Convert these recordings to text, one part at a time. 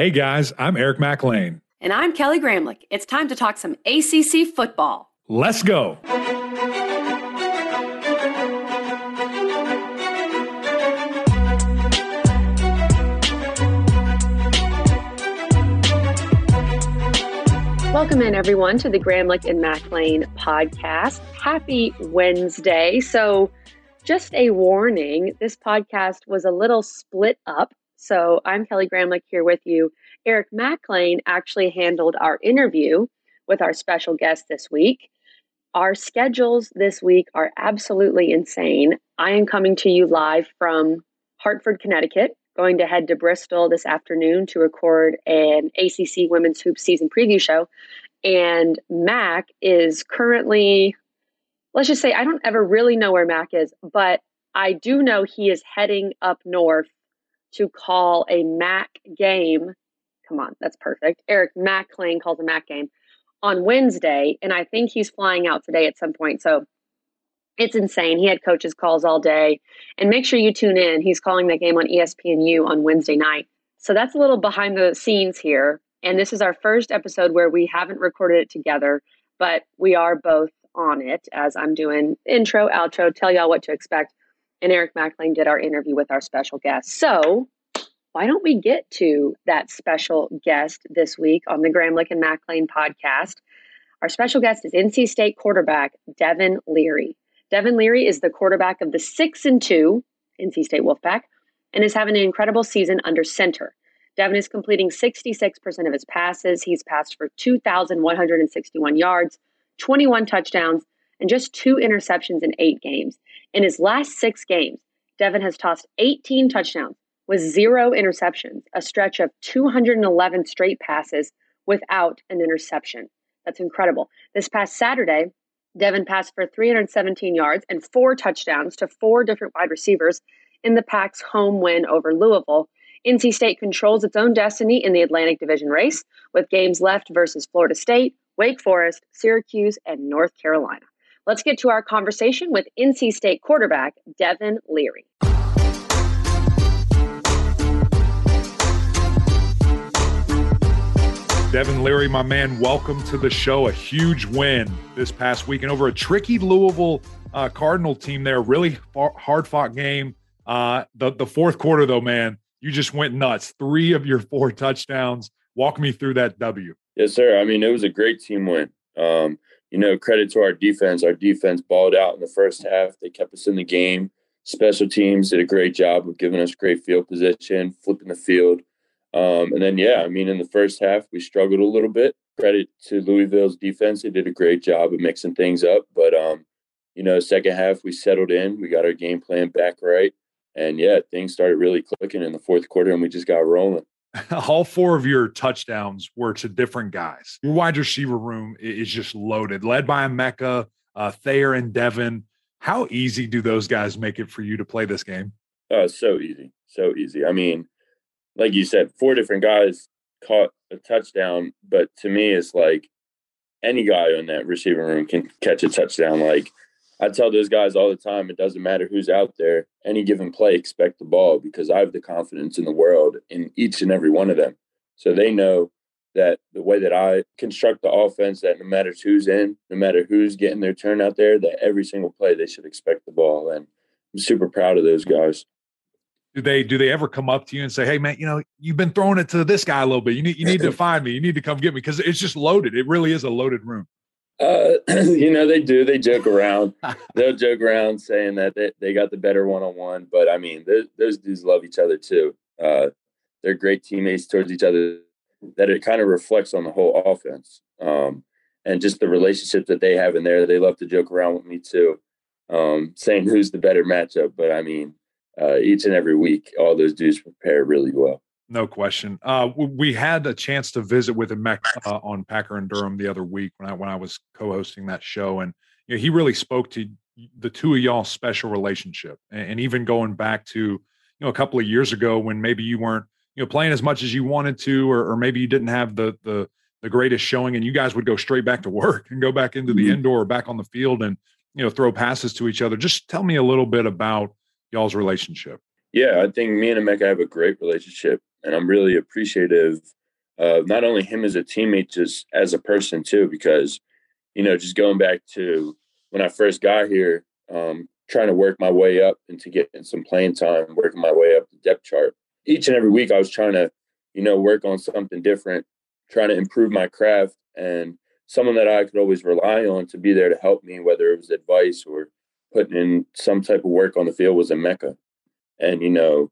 Hey guys, I'm Eric Mac Lain. And I'm Kelly Gramlich. It's time to talk some ACC football. Let's go. Welcome in, everyone, to the Gramlich and Mac Lain podcast. Happy Wednesday. So, just a warning this podcast was a little split up. So, I'm Kelly Gramlich here with you. Eric Mac Lain actually handled our interview with our special guest this week. Our schedules this week are absolutely insane. I am coming to you live from Hartford, Connecticut, going to head to Bristol this afternoon to record an ACC Women's Hoop season preview show. And Mac is currently, let's just say, I don't ever really know where Mac is, but I do know he is heading up north to call a MAC game. Come on, that's perfect. Eric Mac Lain calls a MAC game on Wednesday, and I think he's flying out today at some point. So it's insane. He had coaches calls all day. And make sure you tune in. He's calling that game on ESPNU on Wednesday night. So that's a little behind the scenes here. And this is our first episode where we haven't recorded it together, but we are both on it as I'm doing intro, outro, tell y'all what to expect. And Eric Mac did our interview with our special guest. So why don't we get to that special guest this week on the Gramlich and Mac podcast? Our special guest is NC State quarterback Devin Leary. Devin Leary is the quarterback of the 6 and 2 NC State Wolfpack and is having an incredible season under center. Devin is completing 66% of his passes. He's passed for 2,161 yards, 21 touchdowns, and just two interceptions in eight games. In his last six games, Devin has tossed 18 touchdowns with zero interceptions, a stretch of 211 straight passes without an interception. That's incredible. This past Saturday, Devin passed for 317 yards and four touchdowns to four different wide receivers in the Pack's home win over Louisville. NC State controls its own destiny in the Atlantic Division race with games left versus Florida State, Wake Forest, Syracuse, and North Carolina. Let's get to our conversation with NC State quarterback Devin Leary. Devin Leary, my man, welcome to the show. A huge win this past weekend over a tricky Louisville uh, Cardinal team there. Really hard fought game. Uh, the, the fourth quarter, though, man, you just went nuts. Three of your four touchdowns. Walk me through that W. Yes, sir. I mean, it was a great team win. Um, you know, credit to our defense. Our defense balled out in the first half. They kept us in the game. Special teams did a great job of giving us great field position, flipping the field. Um, and then, yeah, I mean, in the first half, we struggled a little bit. Credit to Louisville's defense; they did a great job of mixing things up. But um, you know, second half, we settled in. We got our game plan back right, and yeah, things started really clicking in the fourth quarter, and we just got rolling. All four of your touchdowns were to different guys. Your wide receiver room is just loaded, led by Emeka, uh, Thayer, and Devin. How easy do those guys make it for you to play this game? Oh, so easy, so easy. I mean, like you said, four different guys caught a touchdown, but to me, it's like any guy in that receiving room can catch a touchdown. Like I tell those guys all the time, it doesn't matter who's out there. Any given play, expect the ball because I have the confidence in the world in each and every one of them. So they know that the way that I construct the offense, that no matter who's in, no matter who's getting their turn out there, that every single play they should expect the ball. And I'm super proud of those guys do they do they ever come up to you and say, "Hey, man, you know, you've been throwing it to this guy a little bit. You need you need to find me. You need to come get me because it's just loaded. It really is a loaded room." Uh, you know, they do. They joke around. They'll joke around saying that they, they got the better one on one. But I mean, those, those dudes love each other too. Uh, they're great teammates towards each other. That it kind of reflects on the whole offense um, and just the relationship that they have in there. They love to joke around with me too, um, saying who's the better matchup. But I mean, uh, each and every week, all those dudes prepare really well. No question. Uh, we had a chance to visit with him uh, on Packer and Durham the other week when I when I was co-hosting that show, and you know, he really spoke to the two of y'all special relationship, and, and, even going back to you know a couple of years ago when maybe you weren't you know playing as much as you wanted to, or, or maybe you didn't have the the the greatest showing, and you guys would go straight back to work and go back into the mm-hmm. indoor or back on the field and you know throw passes to each other. Just tell me a little bit about y'all's relationship? Yeah, I think me and Emeka have a great relationship. And I'm really appreciative of not only him as a teammate, just as a person too, because you know, just going back to when I first got here, um, trying to work my way up into getting some playing time, working my way up the depth chart. Each and every week, I was trying to, you know, work on something different, trying to improve my craft, and someone that I could always rely on to be there to help me, whether it was advice or putting in some type of work on the field, was Emeka. And you know,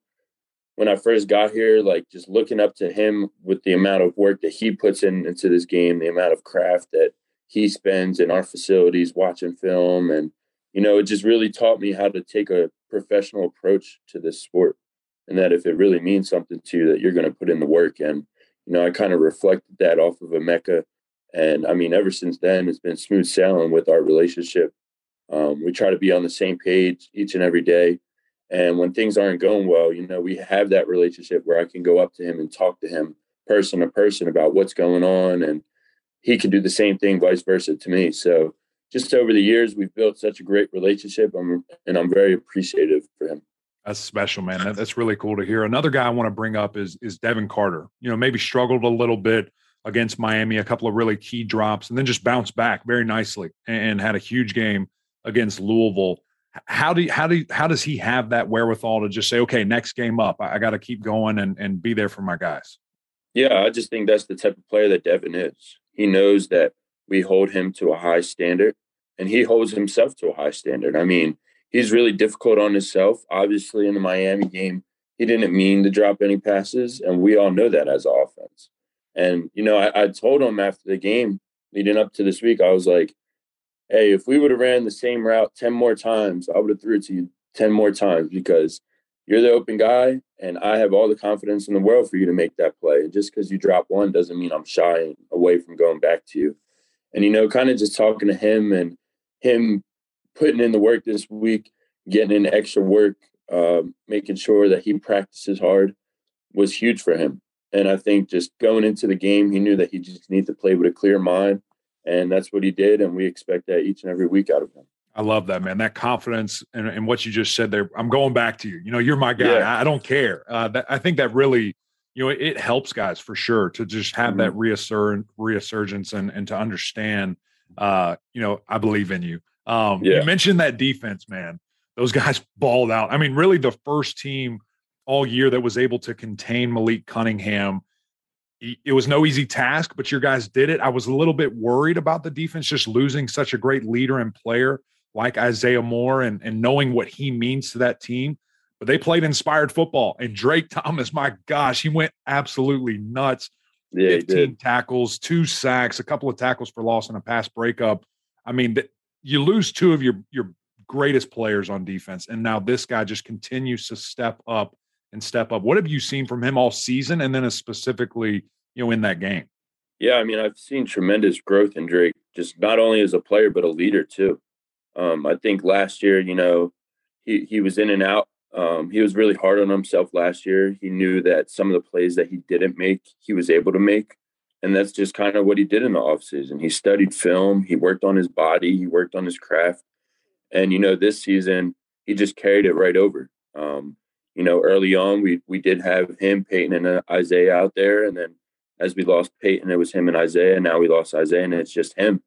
when I first got here, like just looking up to him with the amount of work that he puts in into this game, the amount of craft that he spends in our facilities watching film and you know it just really taught me how to take a professional approach to this sport and that if it really means something to you that you're going to put in the work and you know i kind of reflected that off of Emeka and i mean ever since then it's been smooth sailing with our relationship. Um, we try to be on the same page each and every day and when things aren't going well you know we have that relationship where i can go up to him and talk to him person to person about what's going on and he can do the same thing, vice versa to me. So just over the years, we've built such a great relationship, I'm, and I'm very appreciative for him. That's special, man. That, that's really cool to hear. Another guy I want to bring up is is Devin Carter. You know, maybe struggled a little bit against Miami, a couple of really key drops, and then just bounced back very nicely and, and had a huge game against Louisville. How do you, how do you, how does he have that wherewithal to just say, okay, next game up, I, I got to keep going and and be there for my guys? Yeah, I just think that's the type of player that Devin is. He knows that we hold him to a high standard and he holds himself to a high standard. I mean, he's really difficult on himself. Obviously, in the Miami game, he didn't mean to drop any passes, and we all know that as offense. And, you know, I, I told him after the game leading up to this week, I was like, hey, if we would have ran the same route 10 more times, I would have threw it to you 10 more times because you're the open guy, and I have all the confidence in the world for you to make that play. And just because you drop one doesn't mean I'm shying away from going back to you. And you know, kind of just talking to him and him putting in the work this week, getting in extra work, uh, making sure that he practices hard was huge for him. And I think just going into the game, he knew that he just needed to play with a clear mind, and that's what he did. And we expect that each and every week out of him. I love that, man. That confidence and, and what you just said there. I'm going back to you. You know, you're my guy. Yeah. I, don't care. Uh, that, I think that really, you know, it, it helps guys for sure to just have mm-hmm. that reassert, resurgence and, and to understand, uh, you know, I believe in you. Um, yeah. You mentioned that defense, man. Those guys balled out. I mean, really the first team all year that was able to contain Malik Cunningham. It was no easy task, but your guys did it. I was a little bit worried about the defense just losing such a great leader and player like Isaiah Moore and, and knowing what he means to that team. But they played inspired football. And Drake Thomas, my gosh, he went absolutely nuts. Yeah, 15 tackles, two sacks, a couple of tackles for loss, and a pass breakup. I mean, you lose two of your your greatest players on defense, and now this guy just continues to step up and step up. What have you seen from him all season, and then specifically, you know, in that game? Yeah, I mean, I've seen tremendous growth in Drake, just not only as a player but a leader too. Um, I think last year, you know, he he was in and out. Um, he was really hard on himself last year. He knew that some of the plays that he didn't make, he was able to make. And that's just kind of what he did in the offseason. He studied film, he worked on his body, he worked on his craft. And, you know, this season, he just carried it right over. Um, you know, early on, we we did have him, Peyton, and uh, Isaiah out there. And then as we lost Peyton, it was him and Isaiah. And now we lost Isaiah, and it's just him.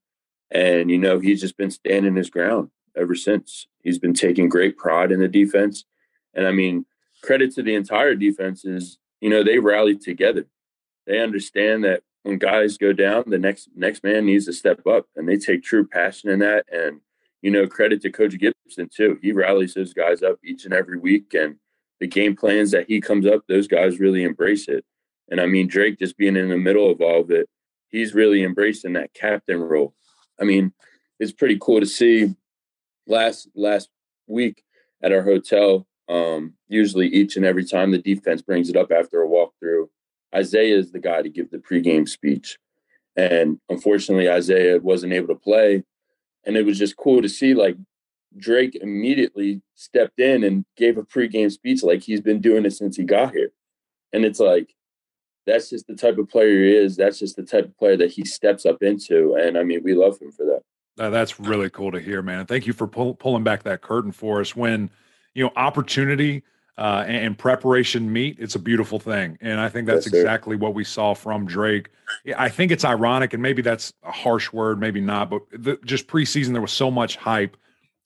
And, you know, he's just been standing his ground ever since. He's been taking great pride in the defense. And I mean, credit to the entire defense is, you know, they rallied together. They understand that when guys go down, the next next man needs to step up and they take true passion in that. And, you know, credit to Coach Gibson too. He rallies those guys up each and every week. And the game plans that he comes up, those guys really embrace it. And I mean, Drake just being in the middle of all of it, he's really embracing that captain role. I mean, it's pretty cool to see. Last last week at our hotel, um, usually each and every time the defense brings it up after a walkthrough, Isaiah is the guy to give the pregame speech. And unfortunately, Isaiah wasn't able to play. And it was just cool to see like Drake immediately stepped in and gave a pregame speech like he's been doing it since he got here. And it's like, that's just the type of player he is. That's just the type of player that he steps up into. And I mean, we love him for that. Uh, that's really cool to hear, man. Thank you for pull, pulling back that curtain for us. When you know opportunity uh, and, and, preparation meet, it's a beautiful thing. And I think that's yes, exactly what we saw from Drake. I think it's ironic, and maybe that's a harsh word, maybe not, but the, just preseason, there was so much hype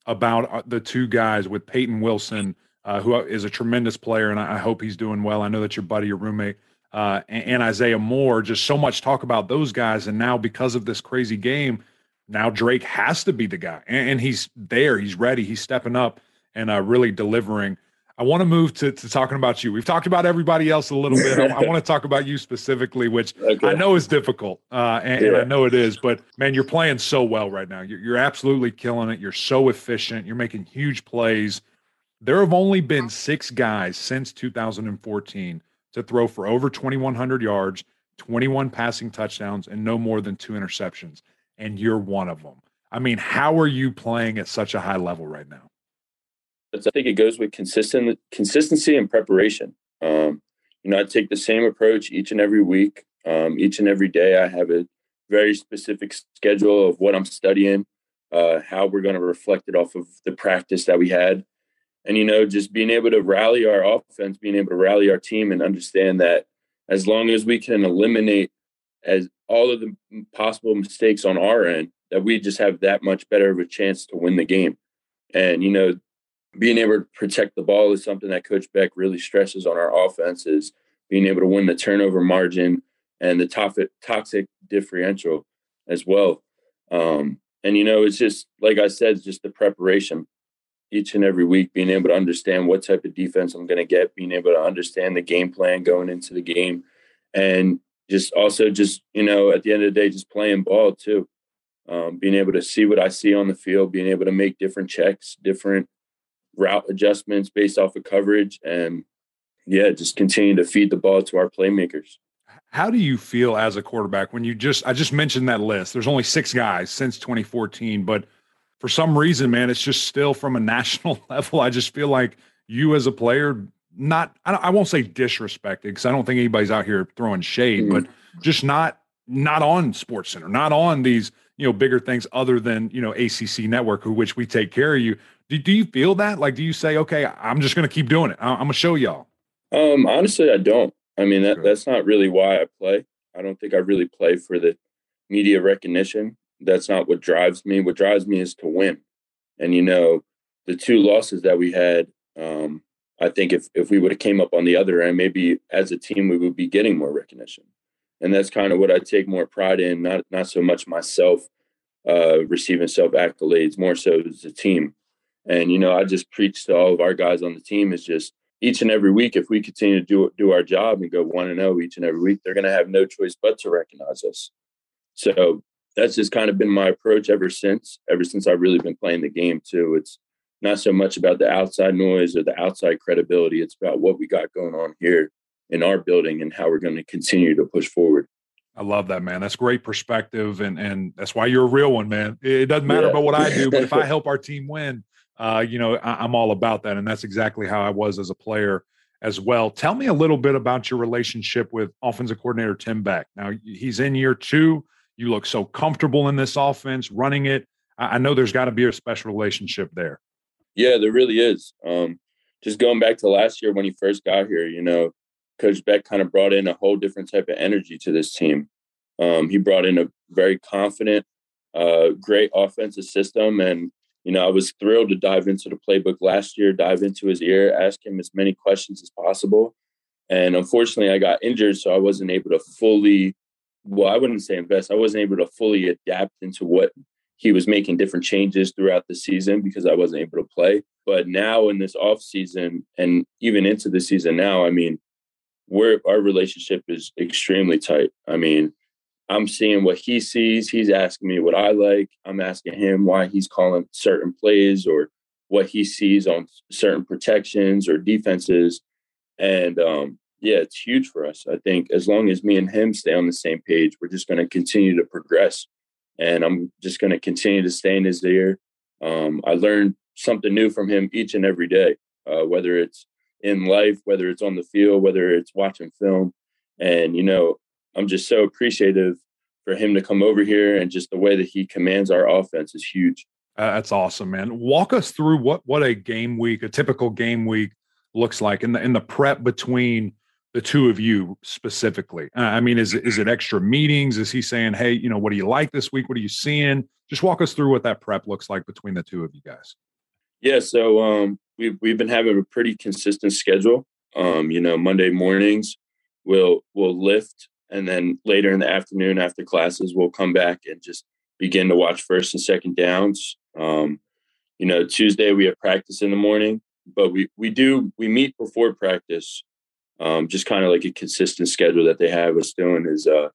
about uh, the two guys with Peyton Wilson, uh, who is a tremendous player, and I, hope he's doing well. I know that your buddy, your roommate, uh, and, and Isaiah Moore, just so much talk about those guys. And now, because of this crazy game, now Drake has to be the guy, and, and he's there, he's ready, he's stepping up and uh, really delivering. I want to move to, to talking about you. We've talked about everybody else a little bit. I, I want to talk about you specifically, which okay. I know is difficult, uh, and, yeah. and, I know it is. But man, you're playing so well right now. You're, you're absolutely killing it. You're so efficient. You're making huge plays. There have only been six guys since 2014 to throw for over 2,100 yards, 21 passing touchdowns, and no more than two interceptions. And you're one of them. I mean, how are you playing at such a high level right now? I think it goes with consistent consistency and preparation. Um, you know, I take the same approach each and every week. Um, each and every day, I have a very specific schedule of what I'm studying, uh, how we're going to reflect it off of the practice that we had, and you know, just being able to rally our offense, being able to rally our team, and understand that as long as we can eliminate as all of the possible mistakes on our end, that we just have that much better of a chance to win the game. And you know, being able to protect the ball is something that Coach Beck really stresses on our offense is being able to win the turnover margin and the toxic, toxic differential as well. Um, and, you know, it's just, like I said, just the preparation each and every week, being able to understand what type of defense I'm going to get, being able to understand the game plan going into the game. And just also just, you know, at the end of the day, just playing ball too. Um, being able to see what I see on the field, being able to make different checks, different route adjustments based off of coverage, and yeah, just continue to feed the ball to our playmakers. How do you feel as a quarterback when you just I just mentioned that list? There's only six guys since 2014, but for some reason, man, it's just still from a national level. I just feel like you as a player, not I, I won't say disrespected because I don't think anybody's out here throwing shade, mm-hmm. but just not not on SportsCenter, not on these you know bigger things other than you know ACC Network, who which we take care of you. Do, do you feel that? Like, do you say, okay, I'm just going to keep doing it. I'm going to show y'all. Um, honestly, I don't. I mean, that, that's not really why I play. I don't think I really play for the media recognition. That's not what drives me. What drives me is to win. And you know, the two losses that we had, um, I think if if we would have came up on the other end, maybe as a team we would be getting more recognition. And that's kind of what I take more pride in. Not not so much myself uh, receiving self accolades, more so as a team. And you know, I just preach to all of our guys on the team is just each and every week, if we continue to do do our job and go one and zero each and every week, they're going to have no choice but to recognize us. So that's just kind of been my approach ever since. Ever since I've really been playing the game too. It's not so much about the outside noise or the outside credibility. It's about what we got going on here in our building and how we're going to continue to push forward. I love that, man. That's great perspective, and and that's why you're a real one, man. It doesn't matter yeah. about what I do, but if I help our team win, uh, you know, I, am all about that. And that's exactly how I was as a player as well. Tell me a little bit about your relationship with offensive coordinator Tim Beck. Now, he's in year two. You look so comfortable in this offense, running it. I, I know there's got to be a special relationship there. Yeah, there really is. Um, just going back to last year when he first got here, you know, Coach Beck kind of brought in a whole different type of energy to this team. Um, he brought in a very confident, uh, great offensive system, and you know, I was thrilled to dive into the playbook last year, dive into his ear, ask him as many questions as possible. And unfortunately, I got injured, so I wasn't able to fully, well, I wouldn't say invest, I wasn't able to fully adapt into what he was making different changes throughout the season because I wasn't able to play. But now in this off season and even into the season now, I mean, we're our relationship is extremely tight. I mean, I'm seeing what he sees. He's asking me what I like. I'm asking him why he's calling certain plays or what he sees on certain protections or defenses. And um, yeah, it's huge for us. I think as long as me and him stay on the same page, we're just going to continue to progress. And I'm just going to continue to stay in his ear. Um, I learn something new from him each and every day, uh, whether it's in life, whether it's on the field, whether it's watching film. And, you know, I'm just so appreciative for him to come over here and just the way that he commands our offense is huge. Uh, that's awesome, man. Walk us through what what a game week, a typical game week looks like in the in the prep between the two of you specifically? Uh, I mean, is it, is it extra meetings? Is he saying, "Hey, you know, what do you like this week? What are you seeing?" Just walk us through what that prep looks like between the two of you guys. Yeah, so um, we've we've been having a pretty consistent schedule. Um, you know, Monday mornings we'll we'll lift, and then later in the afternoon after classes we'll come back and just begin to watch first and second downs. Um, you know, Tuesday we have practice in the morning, but we we do we meet before practice. Um, just kind of like a consistent schedule that they have us doing is uh,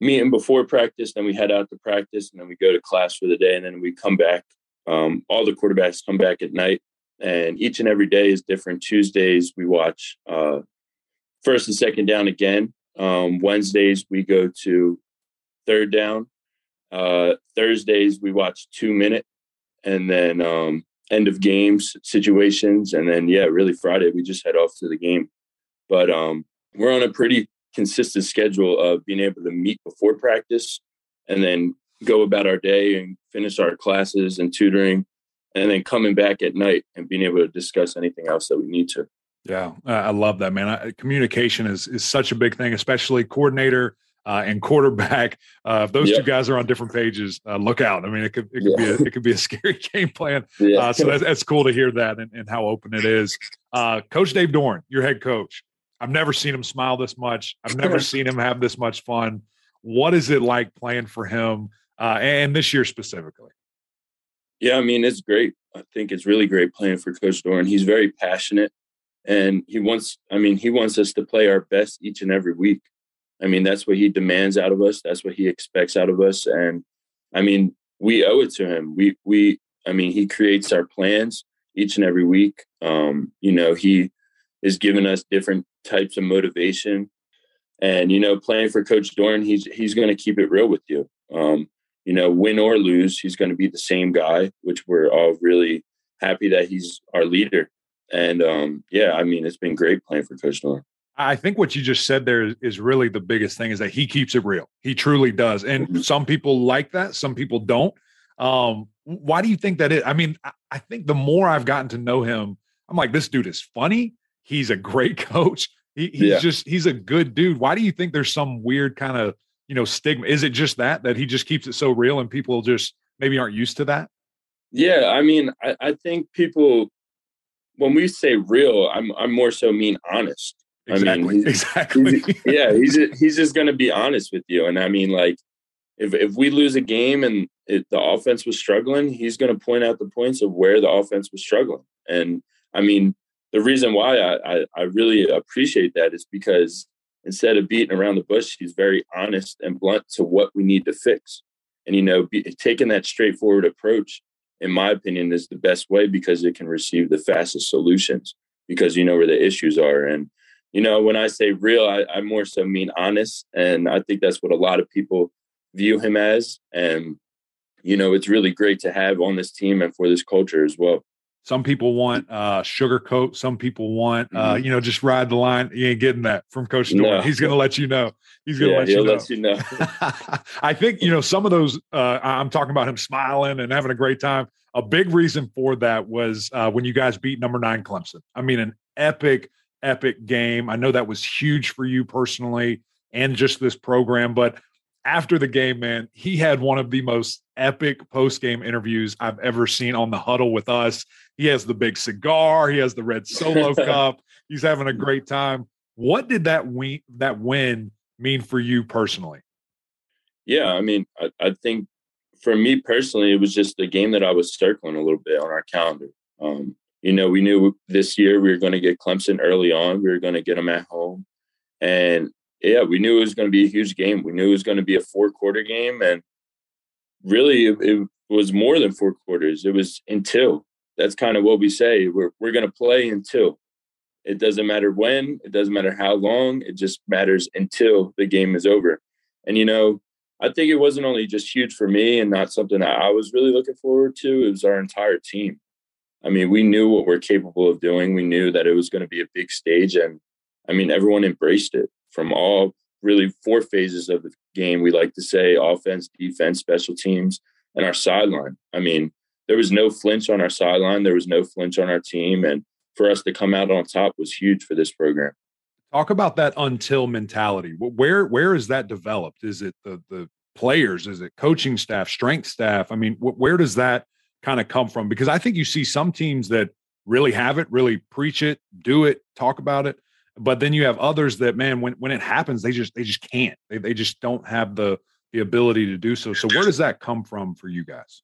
meeting before practice, then we head out to practice, and then we go to class for the day, and then we come back. Um, all the quarterbacks come back at night, and each and every day is different. Tuesdays we watch uh, first and second down again. Um, Wednesdays we go to third down. Uh, Thursdays we watch two minute, and then um, end of games situations, and then yeah, really Friday we just head off to the game. But um, we're on a pretty consistent schedule of being able to meet before practice, and then go about our day and finish our classes and tutoring, and then coming back at night and being able to discuss anything else that we need to. Yeah, I love that, man. I, communication is is such a big thing, especially coordinator uh, and quarterback. Uh, if those two guys are on different pages, uh, look out. I mean, it could it could yeah. be a, it could be a scary game plan. Yeah. Uh, so that's, that's cool to hear that and, and how open it is. Uh, coach Dave Doeren, your head coach. I've never seen him smile this much. I've never seen him have this much fun. What is it like playing for him, uh, and this year specifically? Yeah, I mean it's great. I think it's really great playing for Coach Doeren. He's very passionate and he wants i mean he wants us to play our best each and every week. I mean that's what he demands out of us. That's what he expects out of us. And i mean we owe it to him. We we i mean he creates our plans each and every week. Um you know he is giving us different types of motivation. And you know playing for coach Doeren he's he's going to keep it real with you. Um you know win or lose he's going to be the same guy which we're all really happy that he's our leader and um, yeah, I mean, it's been great playing for Coach Doeren. I think what you just said there is really the biggest thing is that he keeps it real. He truly does. And mm-hmm. some people like that, some people don't. Um, why do you think that is? I mean, I think the more I've gotten to know him, I'm like, this dude is funny. He's a great coach. He, he's yeah. just, he's a good dude. Why do you think there's some weird kind of, you know, stigma? Is it just that, that he just keeps it so real and people just maybe aren't used to that? Yeah. I mean, I, I think people when we say real, I'm I'm more so mean honest. Exactly. I mean, exactly. He's, yeah, he's he's just going to be honest with you, and I mean, like, if if we lose a game and it, the offense was struggling, he's going to point out the points of where the offense was struggling. And I mean, the reason why I, I, I really appreciate that is because instead of beating around the bush, he's very honest and blunt to what we need to fix. And you know, be, taking that straightforward approach in my opinion, is the best way because it can receive the fastest solutions because you know where the issues are. And, you know, when I say real, I, I more so mean honest. And I think that's what a lot of people view him as. And, you know, it's really great to have on this team and for this culture as well. Some people want uh, sugarcoat. Some people want, uh, mm-hmm. you know, just ride the line. You ain't getting that from Coach Doeren. No. He's going to let you know. He's going to yeah, let, you know. let you know. I think, you know, some of those, uh, I'm talking about him smiling and having a great time. A big reason for that was uh, when you guys beat number nine Clemson. I mean, an epic, epic game. I know that was huge for you personally and just this program. But after the game, man, he had one of the most epic post game interviews I've ever seen on the huddle with us. He has the big cigar, he has the red solo cup. He's having a great time. What did that win that win mean for you personally? Yeah, I mean, I, I think for me personally, it was just a game that I was circling a little bit on our calendar. Um, you know, we knew this year we were going to get Clemson early on. We were going to get them at home, and yeah, we knew it was going to be a huge game. We knew it was going to be a four quarter game, and really, it, it was more than four quarters. It was until that's kind of what we say. We're we're going to play until. It doesn't matter when. It doesn't matter how long. It just matters until the game is over. And you know, I think it wasn't only just huge for me and not something that I was really looking forward to. It was our entire team. I mean, we knew what we're capable of doing. We knew that it was going to be a big stage, and I mean, everyone embraced it from all really four phases of the game. We like to say offense, defense, special teams, and our sideline. I mean, there was no flinch on our sideline. There was no flinch on our team. And for us to come out on top was huge for this program. Talk about that until mentality. Where where is that developed? Is it the the players? Is it coaching staff, strength staff? I mean, where does that kind of come from? Because I think you see some teams that really have it, really preach it, do it, talk about it. But then you have others that, man, when when it happens, they just they just can't. They they just don't have the the ability to do so. So where does that come from for you guys?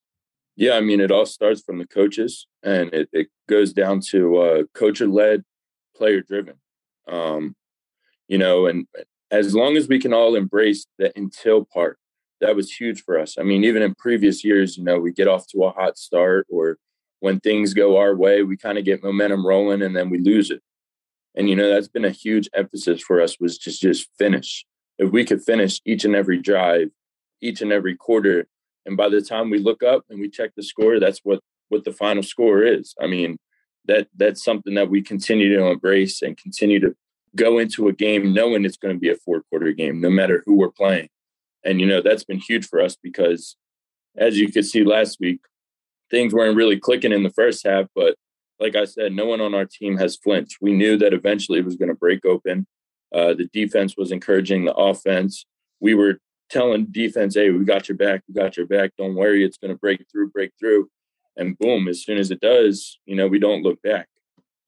Yeah, I mean, it all starts from the coaches, and it, it goes down to uh, coach led, player driven. Um, you know, and as long as we can all embrace the until part, that was huge for us. I mean, even in previous years, you know, we get off to a hot start, or when things go our way, we kind of get momentum rolling, and then we lose it. And you know, that's been a huge emphasis for us was just just finish. If we could finish each and every drive, each and every quarter, and by the time we look up and we check the score, that's what what the final score is. I mean, that that's something that we continue to embrace and continue to go into a game knowing it's going to be a four quarter game, no matter who we're playing. And you know that's been huge for us because, as you could see last week, things weren't really clicking in the first half. But like I said, no one on our team has flinched. We knew that eventually it was going to break open. Uh, the defense was encouraging the offense. We were telling defense, hey, we got your back, we got your back. Don't worry, it's going to break through, break through. And boom, as soon as it does, you know, we don't look back.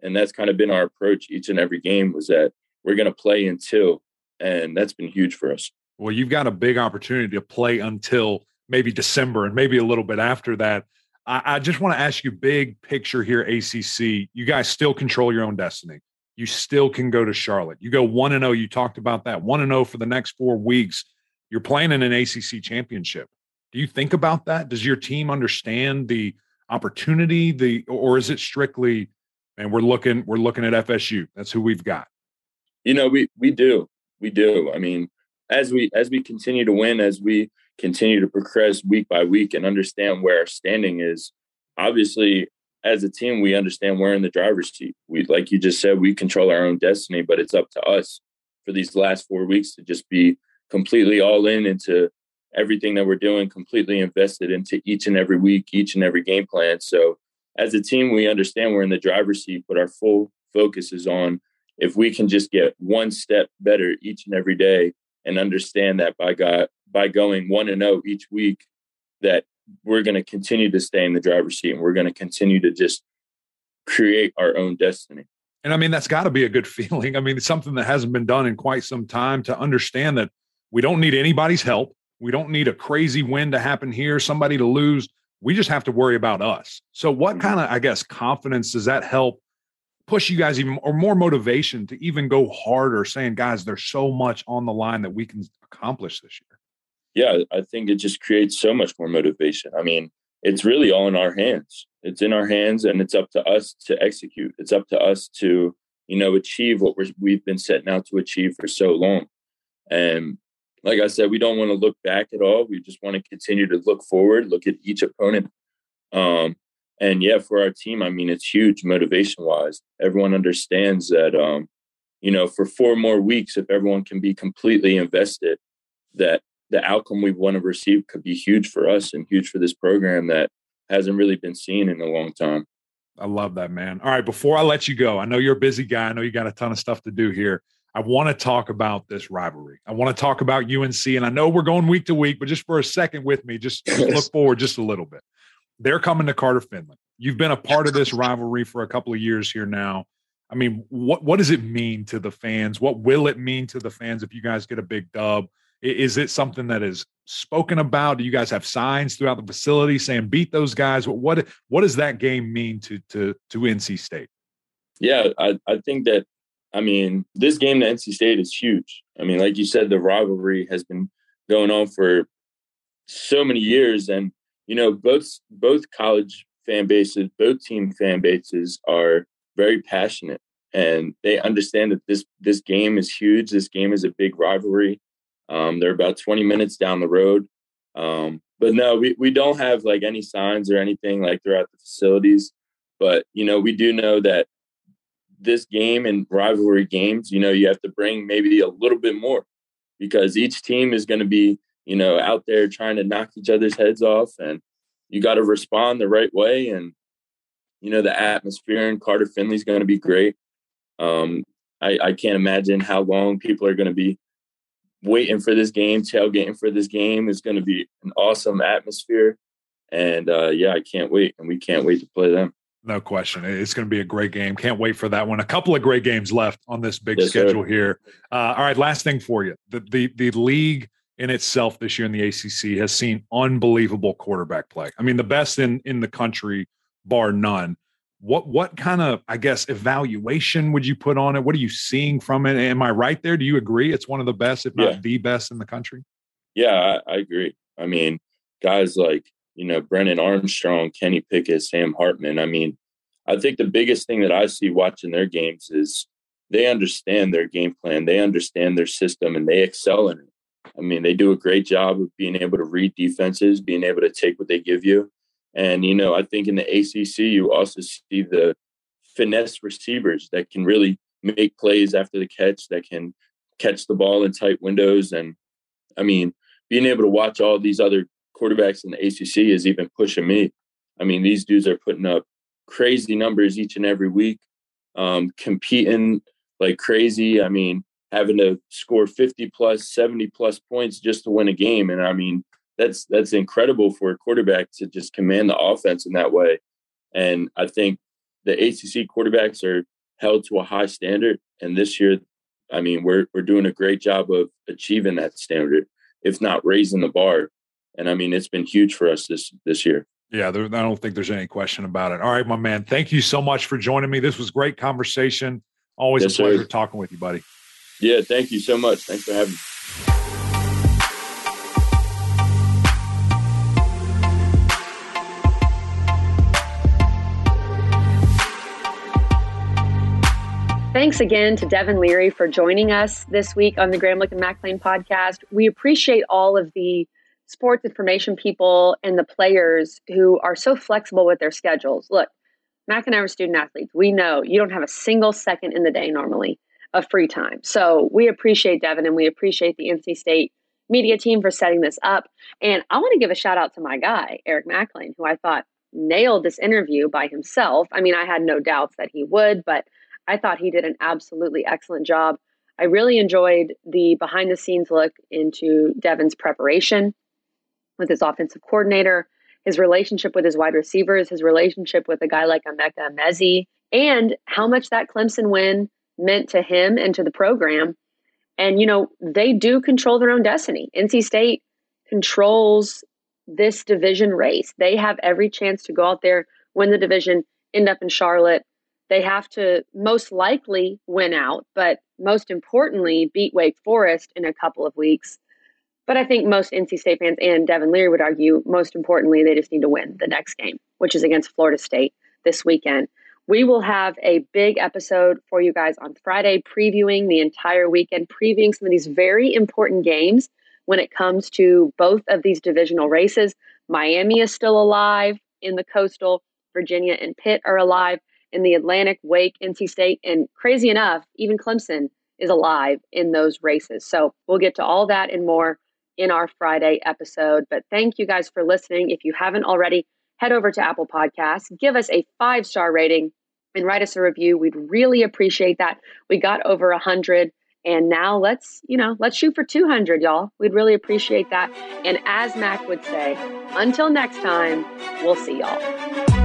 And that's kind of been our approach each and every game was that we're going to play until, and that's been huge for us. Well, you've got a big opportunity to play until maybe December and maybe a little bit after that. I, I just want to ask you big picture here, ACC. You guys still control your own destiny. You still can go to Charlotte. You go 1 and 0. You talked about that 1 and 0 for the next four weeks you're playing in an ACC championship. Do you think about that? Does your team understand the opportunity, the or is it strictly, and we're looking we're looking at FSU. That's who we've got. You know, we we do. We do. I mean, as we as we continue to win, as we continue to progress week by week and understand where our standing is, obviously as a team, we understand we're in the driver's seat. We like you just said, we control our own destiny, but it's up to us for these last four weeks to just be completely all in into everything that we're doing, completely invested into each and every week, each and every game plan. So as a team, we understand we're in the driver's seat, but our full focus is on if we can just get one step better each and every day and understand that by God by going one and zero oh each week, that we're going to continue to stay in the driver's seat and we're going to continue to just create our own destiny. And I mean, that's got to be a good feeling. I mean, something that hasn't been done in quite some time to understand that we don't need anybody's help. We don't need a crazy win to happen here, somebody to lose. We just have to worry about us. So, what mm-hmm. kind of, I guess, confidence does that help push you guys even, or more motivation to even go harder, saying, guys, there's so much on the line that we can accomplish this year? Yeah, I think it just creates so much more motivation. I mean, it's really all in our hands. It's in our hands, and it's up to us to execute. It's up to us to, you know, achieve what we have been setting out to achieve for so long. And like I said, we don't want to look back at all. We just want to continue to look forward, look at each opponent. Um, and yeah, for our team, I mean, it's huge motivation wise. Everyone understands that, um, you know, for four more weeks, if everyone can be completely invested, that the outcome we want to receive could be huge for us and huge for this program that hasn't really been seen in a long time. I love that, man. All right, before I let you go, I know you're a busy guy. I know you got a ton of stuff to do here. I want to talk about this rivalry. I want to talk about UNC, and I know we're going week to week, but just for a second with me, just, just look forward just a little bit. They're coming to Carter Finley. You've been a part of this rivalry for a couple of years here now. I mean, what what does it mean to the fans? What will it mean to the fans if you guys get a big dub? Is it something that is spoken about? Do you guys have signs throughout the facility saying beat those guys? What what, what does that game mean to to to NC State? Yeah, I, I think that I mean, this game to NC State is huge. I mean, like you said, the rivalry has been going on for so many years, and you know, both both college fan bases, both team fan bases are very passionate, and they understand that this this game is huge. This game is a big rivalry. Um, they're about 20 minutes down the road. Um, but no, we, we don't have like any signs or anything like throughout the facilities. But you know, we do know that this game and rivalry games, you know, you have to bring maybe a little bit more because each team is going to be, you know, out there trying to knock each other's heads off and you got to respond the right way. And you know, the atmosphere in Carter Finley's going to be great. Um, I, I can't imagine how long people are going to be waiting for this game, tailgating for this game. It's going to be an awesome atmosphere. And uh, yeah, I can't wait. And we can't wait to play them. No question. It's going to be a great game. Can't wait for that one. A couple of great games left on this big yes, schedule sir. here. Uh, all right, last thing for you. The, the the league in itself this year in the ACC has seen unbelievable quarterback play. I mean, the best in in the country, bar none. What what kind of I guess evaluation would you put on it? What are you seeing from it? Am I right there? Do you agree it's one of the best, if not yeah. the best, in the country? Yeah, I, I agree. I mean, guys like you know Brennan Armstrong, Kenny Pickett, Sam Hartman. I mean, I think the biggest thing that I see watching their games is they understand their game plan, they understand their system, and they excel in it. I mean, they do a great job of being able to read defenses, being able to take what they give you. And, you know, I think in the ACC, you also see the finesse receivers that can really make plays after the catch, that can catch the ball in tight windows. And I mean, being able to watch all these other quarterbacks in the ACC is even pushing me. I mean, these dudes are putting up crazy numbers each and every week, um, competing like crazy. I mean, having to score 50 plus 70 plus points just to win a game and i mean that's that's incredible for a quarterback to just command the offense in that way and i think the acc quarterbacks are held to a high standard and this year i mean we're we're doing a great job of achieving that standard if not raising the bar and i mean it's been huge for us this this year yeah, there, I don't think there's any question about it. All right, my man. Thank you so much for joining me. This was great conversation. Always yes, a pleasure sir. talking with you, buddy. Yeah, thank you so much. Thanks for having me. Thanks again to Devin Leary for joining us this week on the Gramlich and Mac Lain podcast. We appreciate all of the sports information people and the players who are so flexible with their schedules. Look, Mac and I are student athletes. We know you don't have a single second in the day normally of free time. So we appreciate Devin and we appreciate the NC State media team for setting this up. And I want to give a shout out to my guy, Eric Mac Lain, who I thought nailed this interview by himself. I mean, I had no doubts that he would, but I thought he did an absolutely excellent job. I really enjoyed the behind the scenes look into Devin's preparation with his offensive coordinator, his relationship with his wide receivers, his relationship with a guy like Emeka Emezie, and how much that Clemson win meant to him and to the program. And, you know, they do control their own destiny. NC State controls this division race. They have every chance to go out there, win the division, end up in Charlotte. They have to most likely win out, but most importantly, beat Wake Forest in a couple of weeks. But I think most NC State fans and Devin Leary would argue, most importantly, they just need to win the next game, which is against Florida State this weekend. We will have a big episode for you guys on Friday, previewing the entire weekend, previewing some of these very important games when it comes to both of these divisional races. Miami is still alive in the coastal, Virginia and Pitt are alive in the Atlantic, Wake, NC State, and crazy enough, even Clemson is alive in those races. So we'll get to all that and more in our Friday episode. But thank you guys for listening. If you haven't already, head over to Apple Podcasts, give us a five star rating and write us a review. We'd really appreciate that. We got over a hundred and now let's, you know, let's shoot for 200, y'all. We'd really appreciate that. And as Mac would say, until next time, we'll see y'all.